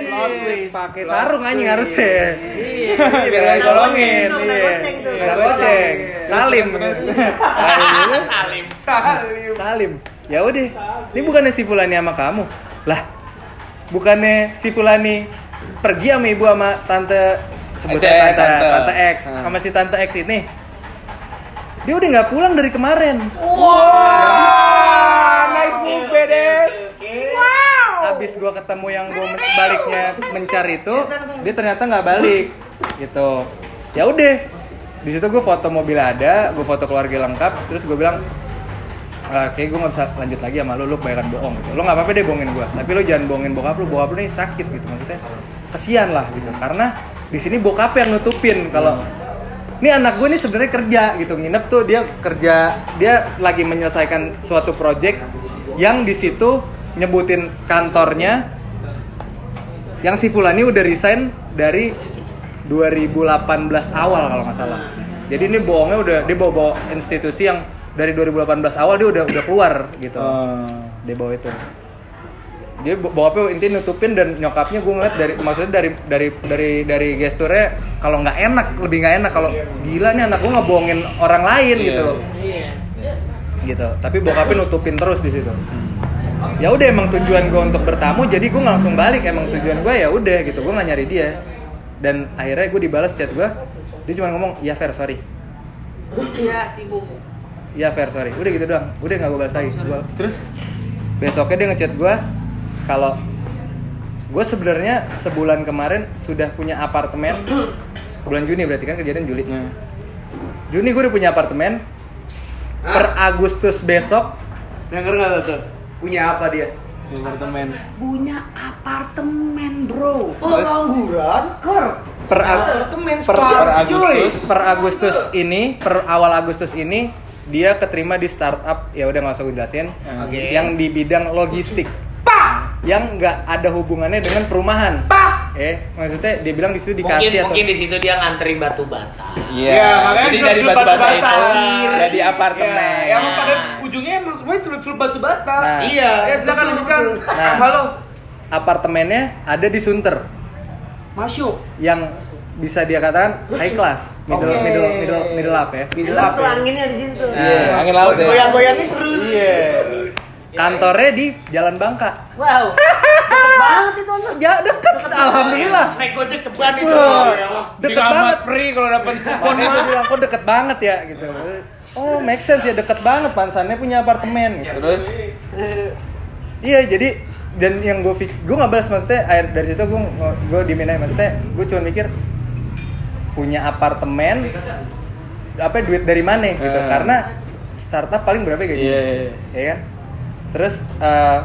pakai sarung anjing harusnya. Iya. biar nggak dikolongin. Kena iya. Kena goceng salim. Salim. Salim. salim. Ya udah. Ini bukannya si Fulani sama kamu? Lah bukannya si Fulani pergi sama ibu sama tante sebutnya tante, tante. tante. X Hmm. sama si tante X ini dia udah nggak pulang dari kemarin. Wah, nice move, bedes. habis gua ketemu yang gua men- baliknya mencar itu dia ternyata nggak balik gitu. Ya udah di situ gue foto mobil ada gue foto keluarga lengkap terus gue bilang "Ah, kayak gue nggak bisa lanjut lagi sama lu lu kebanyakan bohong gitu. Lo nggak apa-apa deh bohongin gue tapi lo jangan bohongin bokap lu bokap lu nih sakit gitu. Maksudnya kesian lah gitu. Karena di sini bokap yang nutupin kalau ini anak gue nih sebenarnya kerja gitu. Nginep tuh dia kerja dia lagi menyelesaikan suatu project yang di situ nyebutin kantornya yang si Fulani udah resign dari 2018 awal kalau nggak salah. Jadi ini bohongnya udah dia bawa, bawa institusi yang dari 2018 awal dia udah udah keluar gitu. Oh. dia bawa itu dia bokapnya intinya nutupin dan nyokapnya gue ngeliat dari maksudnya dari dari dari dari gesturnya kalau nggak enak lebih nggak enak. Kalau gila nih anak gue ngebohongin orang lain Iya. gitu. Iya. gitu. Tapi bokapnya nutupin terus di situ. Ya udah emang tujuan gue untuk bertamu jadi gue langsung balik. Emang tujuan gue ya udah gitu. Gue nggak nyari dia. Dan akhirnya gue dibalas chat gue dia cuma ngomong ya fair sorry. Iya, sibuk. ya fair sorry. Udah gitu doang. Udah nggak gue balas lagi. Gua- Terus? besoknya dia ngechat gue kalau gue sebenarnya sebulan kemarin sudah punya apartemen bulan Juni berarti kan kejadian Juli Nah. Juni gue udah punya apartemen per Agustus besok Denger nggak tuh? Punya apa dia? Di apartemen. punya apartemen bro. Pengangguran. Skor. per Ag- Apartemen per. Per Agustus. per Agustus ini per awal Agustus ini dia keterima di startup ya udah nggak usah gue jelasin Oke. yang di bidang logistik pak yang nggak ada hubungannya dengan perumahan pak eh maksudnya dia bilang di situ Mungkin dikasih atau mungkin di situ dia ngantri batu bata. Iya, Ya, makanya jadi dari batu-bata batu-bata. itu jadi apartemen. Ya, emang pada ujungnya emang semuanya celup-celup batu bata. Nah. Iya. Ya silakan lanjutkan. Nah. Halo. apartemennya ada di Sunter Masuk. yang bisa dia katakan high class middle Oke. middle middle middle up ya Middle up tuh ya. anginnya di situ tuh. Iya, angin laut ya. Goyang-goyangnya seru. iya kantornya di Jalan Bangka Wow. Deket banget itu Anto. ya deket alhamdulillah Naik gojek ceban itu. Wah, Ya Allah. deket banget free kalau dapat Makanya gue bilang kok deket banget ya gitu. Oh make sense ya deket banget pansannya punya apartemen gitu. Terus Iya jadi dan yang gue fik gue nggak balas maksudnya air dari situ gue gue diemin aja maksudnya gue cuma mikir punya apartemen apa duit dari mana gitu Eh. karena startup paling berapa gajinya Iya, iya. ya kan terus eh,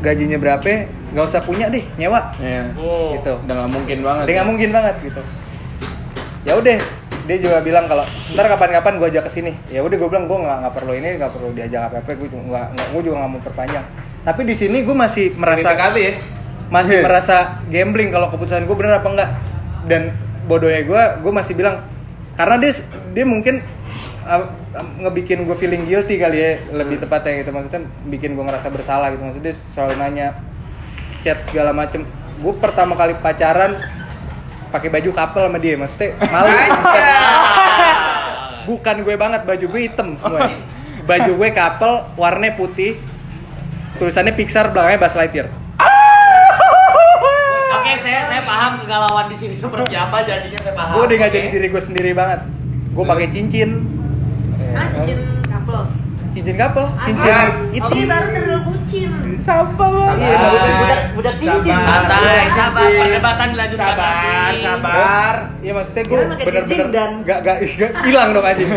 gajinya berapa nggak usah punya deh nyewa Iya. gitu Udah nggak mungkin banget. dia nggak mungkin banget gitu ya udah dia juga bilang kalau ntar kapan-kapan gue ajak ke sini ya udah gue bilang gue nggak nggak perlu ini nggak perlu diajak apa apa gue juga nggak gue juga nggak mau perpanjang tapi di sini gue masih merasa ya. masih Iya. merasa gambling kalau keputusan gue bener apa enggak dan bodohnya gue gue masih bilang karena dia dia mungkin uh, ngebikin gue feeling guilty kali ya lebih tepatnya gitu. Maksudnya bikin gue ngerasa bersalah gitu. Maksudnya dia selalu nanya chat segala macem. Gue pertama kali pacaran pakai baju couple sama dia. Maksudnya malu. Bukan gue banget baju gue hitam semuanya baju gue couple warnanya putih. Tulisannya Pixar belakangnya Buzz Lightyear. Oke, saya saya paham kegalauan di sini seperti apa jadinya saya paham. gue udah Oke. jadi diri gue sendiri banget. Gue pakai cincin Ah, cincin couple. cincin couple Ah, cincin ah. itu ini baru dari bucin. Sampah banget. Iya, maksudnya Budak budak cincin. Santai, sabar. Perdebatan dilanjutkan Sabar, sabar. Iya maksudnya gue bener-bener dan- gak gak gak- hilang dong anjing.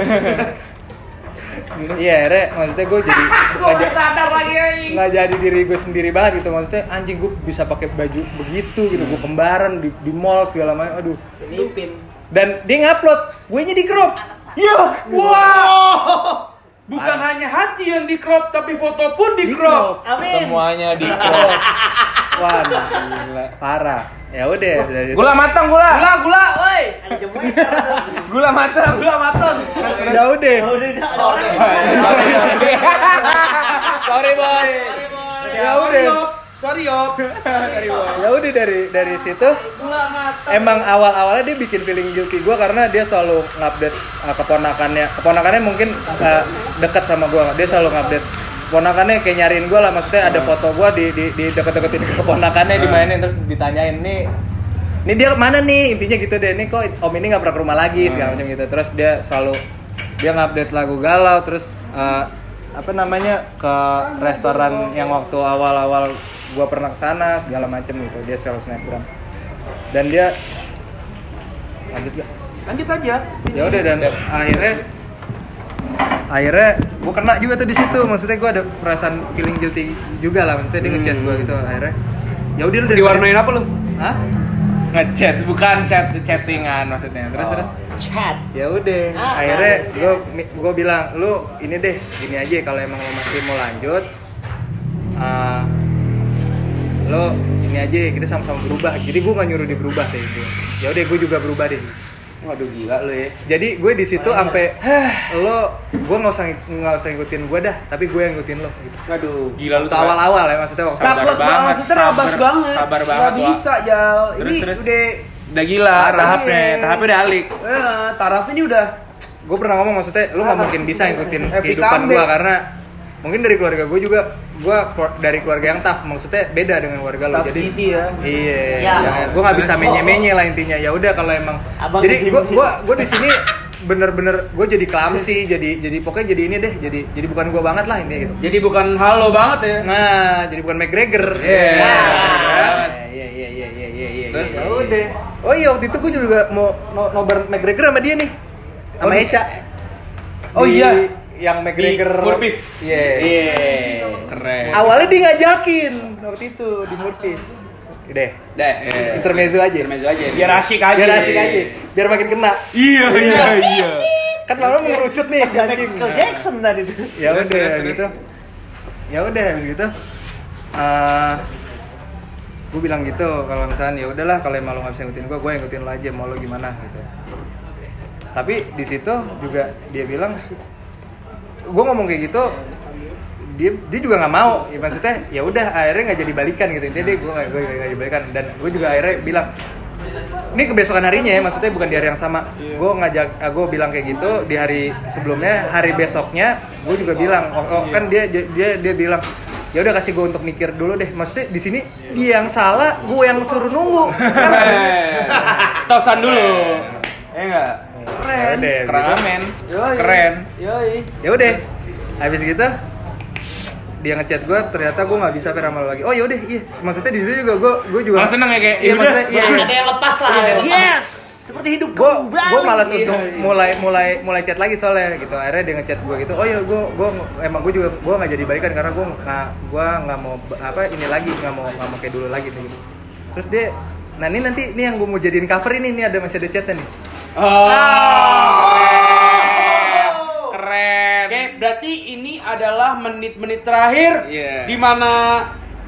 Iya, re, maksudnya gue jadi nggak ja- sadar lagi anjing. nggak jadi diri gue sendiri banget gitu maksudnya anjing gue bisa pakai baju begitu gitu gue kembaran di, di mall segala macam aduh Selipin. dan dia ngupload gue nya di crop Iya. Wow. Bukan hanya hati yang di crop, tapi foto pun di di crop. Amin. Semuanya di crop. wah Gila. parah ya udah. Gula matang gula. Gula, gula, woi. Gula matang. Gula matang. ya udah udah ada orang. Sorry, bos. ya Sorry, udah. Sorry, bos. ya udah dari dari situ emang awal awalnya dia bikin feeling guilty gue karena dia selalu ngupdate uh, keponakannya. Keponakannya mungkin uh, dekat sama gue dia selalu ngupdate. Keponakannya kayak nyariin gue lah maksudnya ada foto gue di di, di deket-deketin ke keponakannya dimainin terus ditanyain nih ini dia mana nih? Intinya gitu deh ini kok om ini nggak pernah ke rumah lagi segala macam gitu. Terus dia selalu dia ngupdate lagu galau terus uh, apa namanya ke restoran yang waktu awal-awal gua pernah ke sana segala macem gitu dia selalu snapgram dan dia lanjut gak? Lanjut aja. ya udah dan akhirnya akhirnya gua kena juga tuh di situ maksudnya gua ada perasaan feeling guilty juga lah maksudnya dia ngechat gua gitu akhirnya ya udah lu dari Diwarnain apa lu? Hah? Ngechat bukan chat chattingan maksudnya. Terus terus. Chat. ya udah Ah, akhirnya nice. gue gue bilang lu ini deh gini aja kalau emang lo masih mau lanjut uh, lo ini aja kita sama-sama berubah jadi gue nggak nyuruh dia berubah deh itu ya udah gue juga berubah deh Waduh gila lu ya. jadi gue di situ sampai lo gue nggak usah nggak usah ngikutin gue dah tapi gue yang ngikutin lo gitu Waduh. Gila lu awal-awal ya maksudnya waktu Sabar banget, banget, maksudnya rabas sabar- banget. sabar Nggak banget, Wak. bisa, Jal. Terus, Ini terus. udah Udah gila tahapnya, tahapnya udah alik. eh, taraf ini udah gue pernah ngomong maksudnya lu nggak mungkin bisa ngikutin kehidupan gue karena mungkin dari keluarga gue juga gue dari keluarga yang tough maksudnya beda dengan keluarga lo jadi city ya. Iya, Ya. gue nggak bisa menye-menye lah intinya. Ya udah kalau emang. Abang jadi gue gua gua di sini bener-bener gue jadi clumsy, jadi jadi pokoknya jadi ini deh, jadi jadi bukan gue banget lah ini gitu. Jadi bukan halo banget ya. Nah, jadi bukan McGregor. Iya. Nah, Iya iya iya iya iya iya. Terus, iya, Ya iya. udah. Oh iya waktu itu gue juga mau no, nobar McGregor sama dia nih. Sama Oh, Eca. Oh, Di- iya. Yang McGregor. Di Murpis? Iya. Iya. Keren. Awalnya dia ngajakin waktu itu di Murpis. deh Deh. intermezzo aja Intermezzo aja. Biar asik aja. biar asik aja biar makin kena Iya iya iya. kan lama mengerucut nih si anjing Michael Jackson tadi tuh. ya udah terus, habis terus. gitu ya udah gitu eh gue bilang gitu kalau misalnya ya udahlah kalau emang lo nggak bisa ngikutin gue gue yang ngikutin lo aja mau lo gimana gitu tapi di situ juga dia bilang gue ngomong kayak gitu dia dia juga nggak mau. Ya, maksudnya ya udah akhirnya nggak jadi balikan gitu. Intinya dia gue nggak gue nggak jadi balikan. Dan gue juga akhirnya bilang ini kebesokan harinya ya maksudnya bukan di hari yang sama. Gue ngajak gue bilang kayak gitu di hari sebelumnya hari besoknya gue juga bilang oh, oh, kan dia dia dia bilang ya udah kasih gue untuk mikir dulu deh. Maksudnya di sini dia yang salah gue yang suruh nunggu. Kan? Eh, Tosan dulu. Eh enggak? Keren Keren gitu. men. Yoi. Keren. Yoi. ya udah habis gitu dia ngechat gue ternyata gue nggak bisa sama lo lagi oh ya udah iya maksudnya di situ juga gue gue juga Malah seneng ya kayak, iya "Ya maksudnya iya, iya. Ada yang lepas lah, ada yang lepas. Yes. Seperti hidup gue gue malas Iya, untuk iya. mulai mulai mulai chat lagi soalnya gitu akhirnya dia ngechat gue gitu oh ya gue gue emang gue juga gue nggak jadi balikan karena gue nggak gue nggak mau apa ini lagi nggak mau nggak mau kayak dulu lagi gitu terus dia nah ini nanti ini yang gue mau jadiin cover ini nih ada masih ada chatnya nih Oh. Keren. Oke, berarti ini adalah menit-menit terakhir Iya. di mana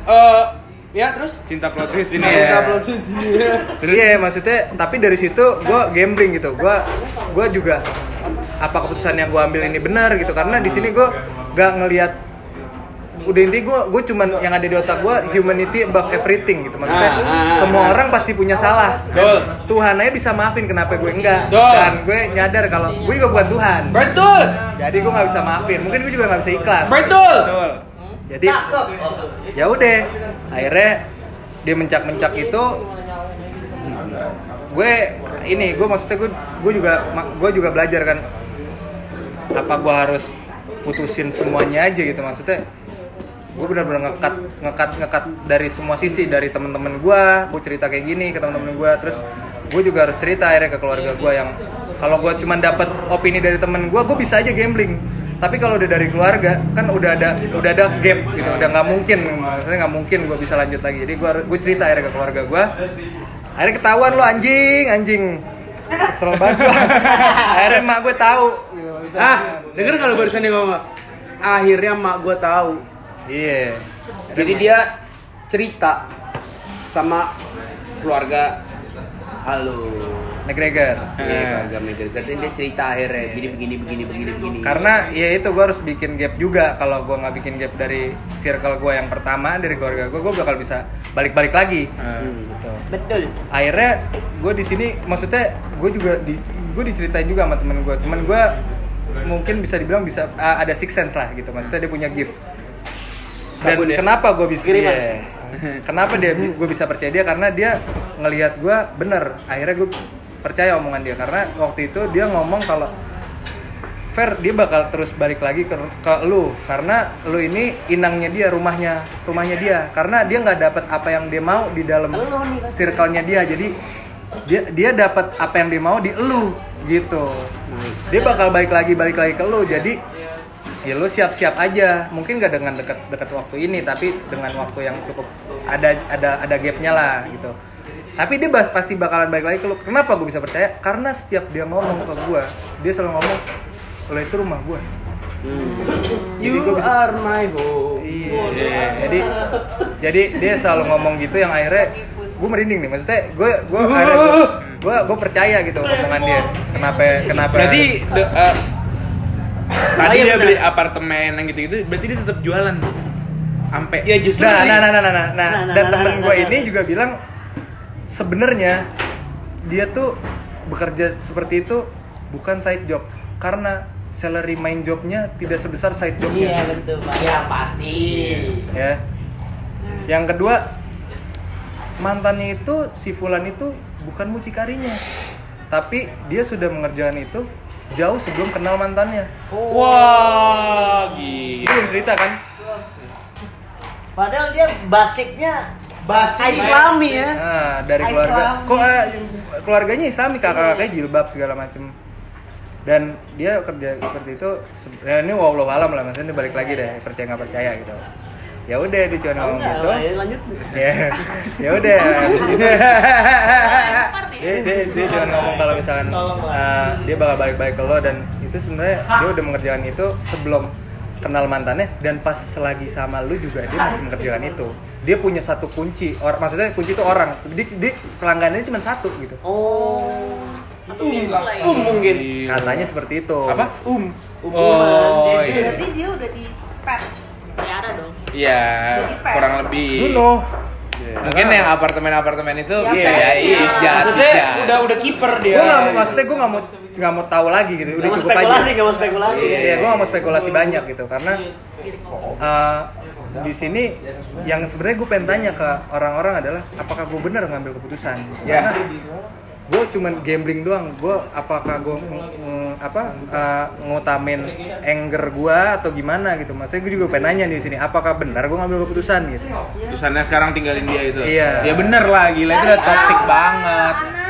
eh ya terus Cinta plot twist ini Kita ya. upload di sini ya. Iya maksudnya tapi dari situ gue gambling gitu gue gue juga apa keputusan yang gue ambil ini benar gitu karena di sini gue gak ngelihat udah inti gue gue cuman yang ada di otak gue humanity above everything gitu maksudnya Ah, ah, semua ah. orang pasti punya salah Betul. dan Tuhan aja bisa maafin kenapa gue enggak Betul. dan gue nyadar kalau gue juga bukan Tuhan Betul. jadi gue nggak bisa maafin mungkin gue juga nggak bisa ikhlas Betul. Betul. jadi ya udah akhirnya dia mencak-mencak itu gue ini gue maksudnya gue gue juga gue juga belajar kan apa gue harus putusin semuanya aja gitu maksudnya gue benar-benar ngekat ngekat ngekat dari semua sisi dari temen-temen gue gue cerita kayak gini ke temen-temen gue terus gue juga harus cerita akhirnya ke keluarga gue yang kalau gue cuma dapat opini dari temen gue gue bisa aja gambling tapi kalau udah dari keluarga kan udah ada udah ada gap gitu udah nggak mungkin maksudnya nggak mungkin gue bisa lanjut lagi jadi gue gue cerita akhirnya ke keluarga gue akhirnya ketahuan lo anjing anjing kesel banget gue akhirnya emak gue tahu. Ah, denger kalau barusan dia ngomong. Akhirnya mak gue tahu. Iya. Jadi dia cerita sama keluarga halo. McGregor. Iya, keluarga McGregor. Dan dia cerita akhirnya gini begini begini begini begini. karena ya itu gue harus bikin gap juga. Kalau gue nggak bikin gap dari circle gue yang pertama dari keluarga gue gue bakal bisa balik-balik lagi. Hmm. gitu. Betul. akhirnya gue di sini maksudnya gue juga di gue diceritain juga sama temen gue temen gue mungkin bisa dibilang bisa ah, ada six sense lah gitu. Maksudnya dia punya gift dan Sabun ya? kenapa gue bisa Kiriman. iya. kenapa dia gue bisa percaya dia? Karena dia ngelihat gue bener. Akhirnya gue percaya omongan dia. Karena waktu itu dia ngomong kalau Fer dia bakal terus balik lagi ke, ke lu. Karena lu ini inangnya dia rumahnya rumahnya dia. Karena dia nggak dapat apa yang dia mau di dalam circle-nya dia. Jadi dia dia dapat apa yang dia mau di elu gitu. Dia bakal balik lagi balik lagi ke lu. Jadi ya lu siap-siap aja mungkin gak dengan dekat dekat waktu ini tapi dengan waktu yang cukup ada ada ada gapnya lah gitu tapi dia bas- pasti bakalan balik lagi ke lu kenapa gue bisa percaya karena setiap dia ngomong ke gue dia selalu ngomong lo itu rumah gue Hmm. Jadi You gua bisa- are my home. Iya. Jadi jadi dia selalu ngomong gitu yang akhirnya gue merinding nih. Maksudnya gue gue akhirnya gue gue percaya gitu omongan dia. Kenapa kenapa? Berarti eh, tadi iya dia beli apartemen yang gitu-gitu, berarti dia tetap jualan. Sampai Ya justru Nah, nah, nah, nah, nah, nah, nah, Nah, nah, dan nah, temen nah, gue nah, ini nah. juga bilang sebenarnya dia tuh bekerja seperti itu bukan side job karena salary main jobnya tidak sebesar side Iya jobnya. betul pak. Ya pasti. ya. Yang kedua mantannya itu si Fulan itu bukan mucikarinya, tapi dia sudah mengerjakan itu jauh sebelum kenal mantannya. wah, gila. Dia belum cerita kan? Padahal dia basicnya Basi. Islami ya. Nah, dari Islami. keluarga, kok eh, keluarganya Islami kakak-kakaknya jilbab segala macem. Dan dia kerja seperti itu, ya ini wallahu alam lah, maksudnya ini balik lagi deh percaya nggak percaya gitu. Ya udah dia cuma Oh, ngomong enggak, gitu ya, lanjut. ya ya udah dia dia, dia cuma ngomong kalau misalkan uh, dia bakal balik-balik ke lo dan itu sebenarnya dia udah mengerjakan itu sebelum kenal mantannya dan pas lagi sama lu juga dia masih mengerjakan itu dia punya satu kunci or maksudnya kunci itu orang dia, dia pelanggannya cuma satu gitu Oh. Ya. Um mungkin. Iya. katanya seperti itu Apa? um Oh, jadi. iya. Berarti dia udah di pet. Pelihara dong. Iya, kurang lebih. know Mungkin yang apartemen-apartemen itu Ya, iya, saya- iya, iya. Maksudnya udah udah kiper dia. gue nggak mau maksudnya gue nggak mau nggak mau tahu lagi gitu udah Gak cukup aja spekulasi, gak mau spekulasi. Iya, gue gak mau spekulasi banyak gitu karena uh, di sini yang sebenarnya gue pengen tanya ke orang-orang adalah apakah gue benar ngambil keputusan? Ya. Karena gue cuman gambling doang. Gue apakah gue apa uh, ngutamin anger gue atau gimana gitu? Maksudnya gue juga pengen nanya di sini apakah benar gue ngambil keputusan gitu? Tulisannya sekarang tinggalin dia itu. Iya. Ya bener lah, gila itu udah toxic banget. Banget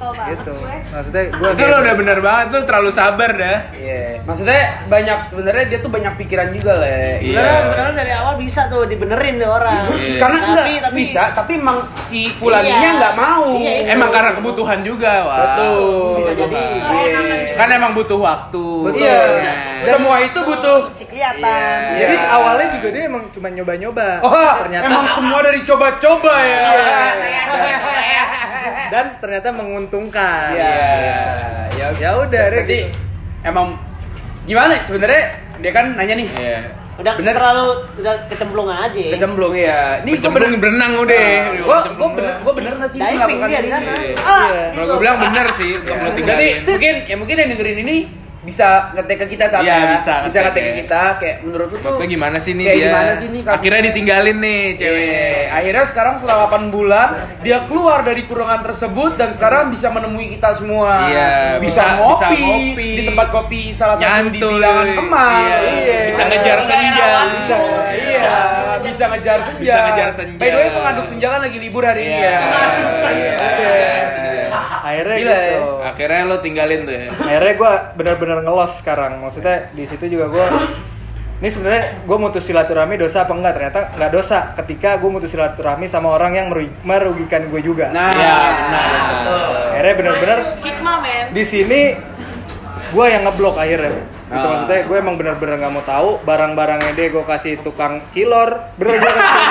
Gitu. gue. Maksudnya gue Itu lo udah bener banget tuh terlalu sabar dah. Iya, maksudnya banyak sebenarnya dia tuh banyak pikiran juga le. Iya. Sebenarnya sebenarnya dari awal bisa tuh dibenerin tuh orang. Iya. Karena Tapi- enggak tapi- bisa, tapi emang si pulanginya Iya. nggak mau. Iya, iya. Emang karena kebutuhan juga, wah. Betul. Bisa jadi. Keenakan juga. Kan emang butuh waktu. Betul. Iya. Semua itu butuh. Si kelihatan. Iya. jadi awalnya juga dia emang cuma nyoba-nyoba. Oh, ternyata emang semua dari coba-coba ya. dan ternyata menguntungkan. Iya. Ya, Ya udah, Berarti gitu. emang gimana sebenarnya dia kan nanya nih. Iya. Udah Bener. terlalu udah kecemplung aja. Kecemplung ya. Ini gue bener berenang udah. Gua gua bener gua bener nggak sih Diving dia di sana. Iya. Ah, Kalau gitu. gue bilang bener sih untuk lo Jadi tinggalin. mungkin ya mungkin yang dengerin ini bisa ngetek ke kita tapi Iya, bisa bisa ngetek ngetek ke ya. kita kayak menurut lu tuh gimana sih nih kayak dia? gimana sih nih kasusnya? Akhirnya ditinggalin nih cewek. Iya. Akhirnya sekarang setelah 8 bulan dia keluar dari kurungan tersebut dan sekarang bisa menemui kita semua. Iya, bisa, bisa- ngopi, bisa ngopi. di tempat kopi salah satu di bilangan Kemang. Iya. Bisa ngejar senja. Bisa, iya, bisa ngejar senja. Bisa ngejar senja. By the way, pengaduk senja kan lagi libur hari ini ya. Iya. Akhirnya Gila ya. gitu. Akhirnya lo tinggalin tuh ya. akhirnya gue benar-benar ngelos sekarang. Maksudnya di situ juga gue ini sebenarnya gue mutus silaturahmi dosa apa enggak? Ternyata nggak dosa. Ketika gue mutus silaturahmi sama orang yang meru- merugikan gue juga. Nah, Iya, nah, akhirnya benar-benar Hikmah men. di sini gue yang ngeblok akhirnya. Gitu Ah. maksudnya gue emang bener-bener nggak mau tahu barang-barangnya dia gue kasih tukang cilor. Bener gue kasih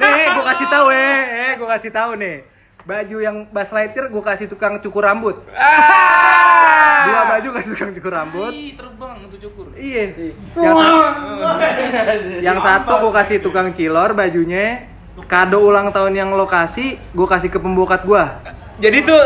nih gue kasih tahu eh. Eh gue kasih tahu nih baju yang Buzz Lightyear gue kasih tukang cukur rambut dua baju kasih tukang cukur rambut Ih, terbang tuh cukur. iya yang, sa- yang satu gue kasih tukang cilor bajunya kado ulang tahun yang lokasi gue kasih ke pembokat gue Jadi tuh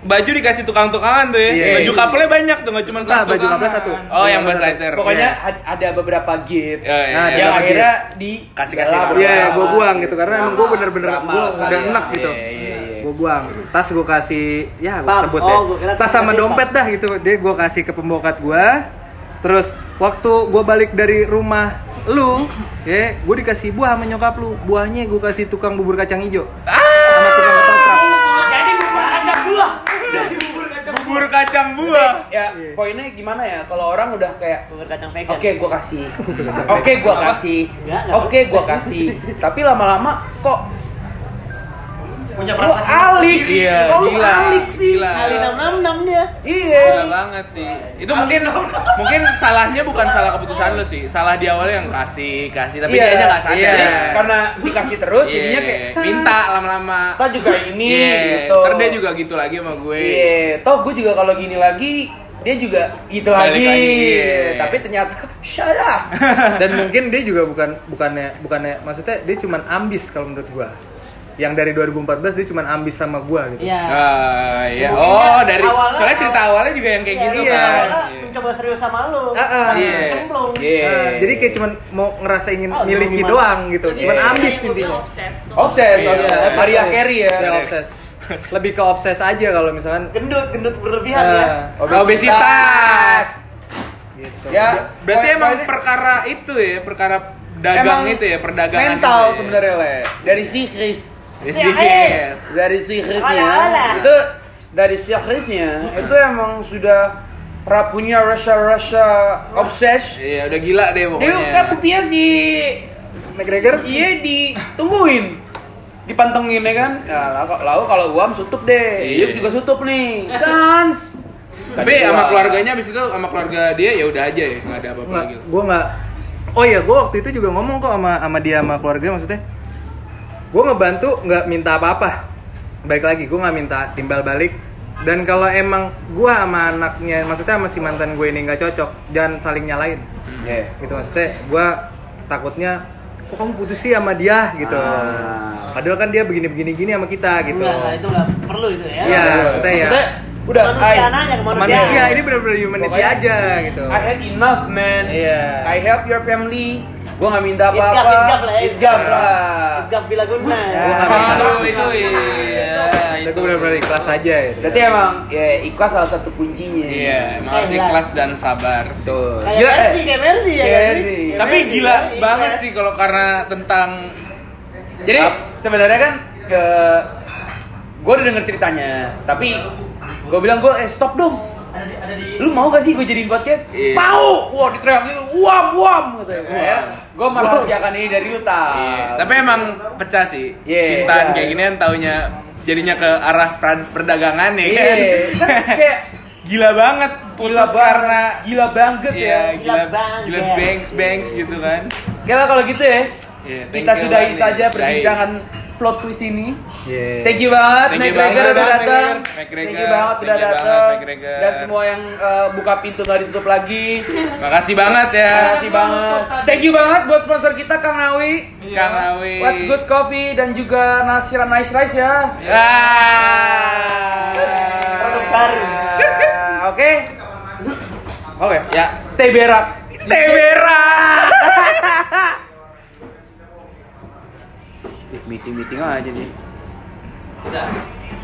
baju dikasih tukang-tukangan tuh ya. Iya. Baju couple banyak tuh, nggak cuma Nah, satu. baju couple satu. Oh, yang Buzz couple Lightyear. Pokoknya Iya. ad- ada beberapa gift Oh, iya. Nah, ada yang beberapa akhirnya di Kasih-kasih. dalam- Iya, gue buang gitu karena emang gue bener-bener gue udah enak gitu. Iya, iya, iya. Gue buang. Tas gue kasih, ya gue sebut Oh, deh. gua kira Tas sama dompet dah gitu. Dia gue kasih ke pembokat gue. Terus waktu gue balik dari rumah lu, ya gue dikasih buah sama nyokap lu. Buahnya gue kasih tukang bubur kacang hijau. Sama tukang ketoprak. Jadi bubur kacang buah. Jadi bubur kacang Bubur kacang buah. ya poinnya gimana ya kalau orang udah kayak Bubur kacang vegan. Oke, gua kasih. Oke, gua kasih. Oke, gua kasih. Tapi lama-lama kok punya perasaan alik. Iya, lu gila. alik sih? Gila. Kali enam enam enam dia. Iya. Gila banget sih. Itu mungkin mungkin salahnya bukan salah keputusan lo sih. Salah di awalnya yang kasih, kasih tapi Iya. dia nggak sadar. Iya. Jadi, karena dikasih terus Iya, jadinya kayak minta lama-lama. Toh juga ini Iya, gitu. ntar dia juga gitu lagi sama gue. Iya, toh gue juga kalau gini lagi dia juga gitu Balik lagi. lagi, iya. Tapi ternyata shut up. Dan mungkin dia juga bukan bukannya bukannya maksudnya dia cuman ambis kalau menurut gue. Yang dari 2014 dia cuman ambis sama gue gitu. Iya. Ah, iya. Oh, dari awalnya- soalnya cerita awalnya juga yang kayak gitu Iya. kan. Awalnya mencoba serius sama lu. Ah. Tapi Iya. cemplung. Iya. Nah, jadi kayak cuman mau ngerasa ingin Oh, miliki gimana? doang gitu. Cuman Iya. ambis Kayak intinya. mobil Obses. Obses, Iya. obses. Maria ya. Carey ya. Ya, obses. Lebih ke obses aja kalau misalkan Gendut, gendut berlebihan Nah, ya. Obesitas. gitu. Ya, Berarti poin- emang poinnya- perkara itu ya, perkara dagang emang itu ya, perdagangan mental ya. sebenarnya le. Dari si Chris. Yes. Dari si Chrisnya Olah, olah. itu dari si Chrisnya itu emang sudah pra punya Russia Russia obses. Iya, udah gila deh Dia pokoknya. kan buktinya si McGregor iya ditungguin dipantengin ya kan ya, lalu, lalu kalau uam sutup deh Iya. Juga sutup nih sans Tapi sama keluarganya abis itu sama keluarga dia ya udah aja ya, nggak ada apa-apa lagi. gue nggak oh iya gue waktu itu juga ngomong kok sama sama dia sama keluarga maksudnya gue ngebantu nggak minta apa-apa. Baik lagi gue nggak minta timbal balik. Dan kalau emang gue sama anaknya maksudnya sama si mantan gue ini nggak cocok jangan saling nyalain. Iya. gitu maksudnya gue takutnya kok kamu putus sih sama dia? Gitu. Ah. padahal kan dia begini begini gini sama kita gitu. Enggak, itu nggak perlu itu ya. Iya, maksudnya ya. Udah Kemanusiaan I, aja, manusia. Ini benar-benar humanity Pokoknya- aja gitu. I had enough man. Iya. I help your family gua nggak minta Itgaf, apa-apa itgaf lah ya. Itgaf lah Gap bila guna. Ya. Aduh, itu iya. Itu. benar-benar ikhlas aja gitu. berarti emang ya ikhlas salah satu kuncinya Iya, emang harus Eh, ikhlas dan sabar. tuh Kayak Gila, Mercy, eh. kayak Mercy ya. Kan? Tapi gila kan? banget sih kalau karena tentang Jadi sebenarnya kan ke gue udah denger ceritanya, tapi gue bilang gue eh stop dong. Lu mau gak sih gue jadiin podcast? Iya. Mau! Wah diteriakin uam uam gitu. Ya, gue merahasiakan ini dari Uta. Iya, tapi emang pecah sih. Iya. Cintaan Iya. kayak ginian taunya jadinya ke arah per- perdagangan ya Iya, kan. kan kayak gila banget putus gila banget, karena gila banget Iya, ya. gila, Gila banget. gila banks banks gitu kan. Kira kalau gitu ya, thank kita sudahi saja perbincangan plot twist ini. Yeah. Thank you banget, Thank you McGregor banget, udah datang. Thank you banget Thank udah you banget, datang. McGregor. Dan semua yang uh, buka pintu nggak ditutup lagi. Makasih banget ya. Terima kasih banget. Thank you banget buat sponsor kita Kang Nawi. Kang Nawi. What's Good Coffee dan juga Nasiran Nice Rice ya. Ya. Produk baru. Ah, Oke. Oke. Ya, Stay berak. stay merah. Meeting meeting aja nih.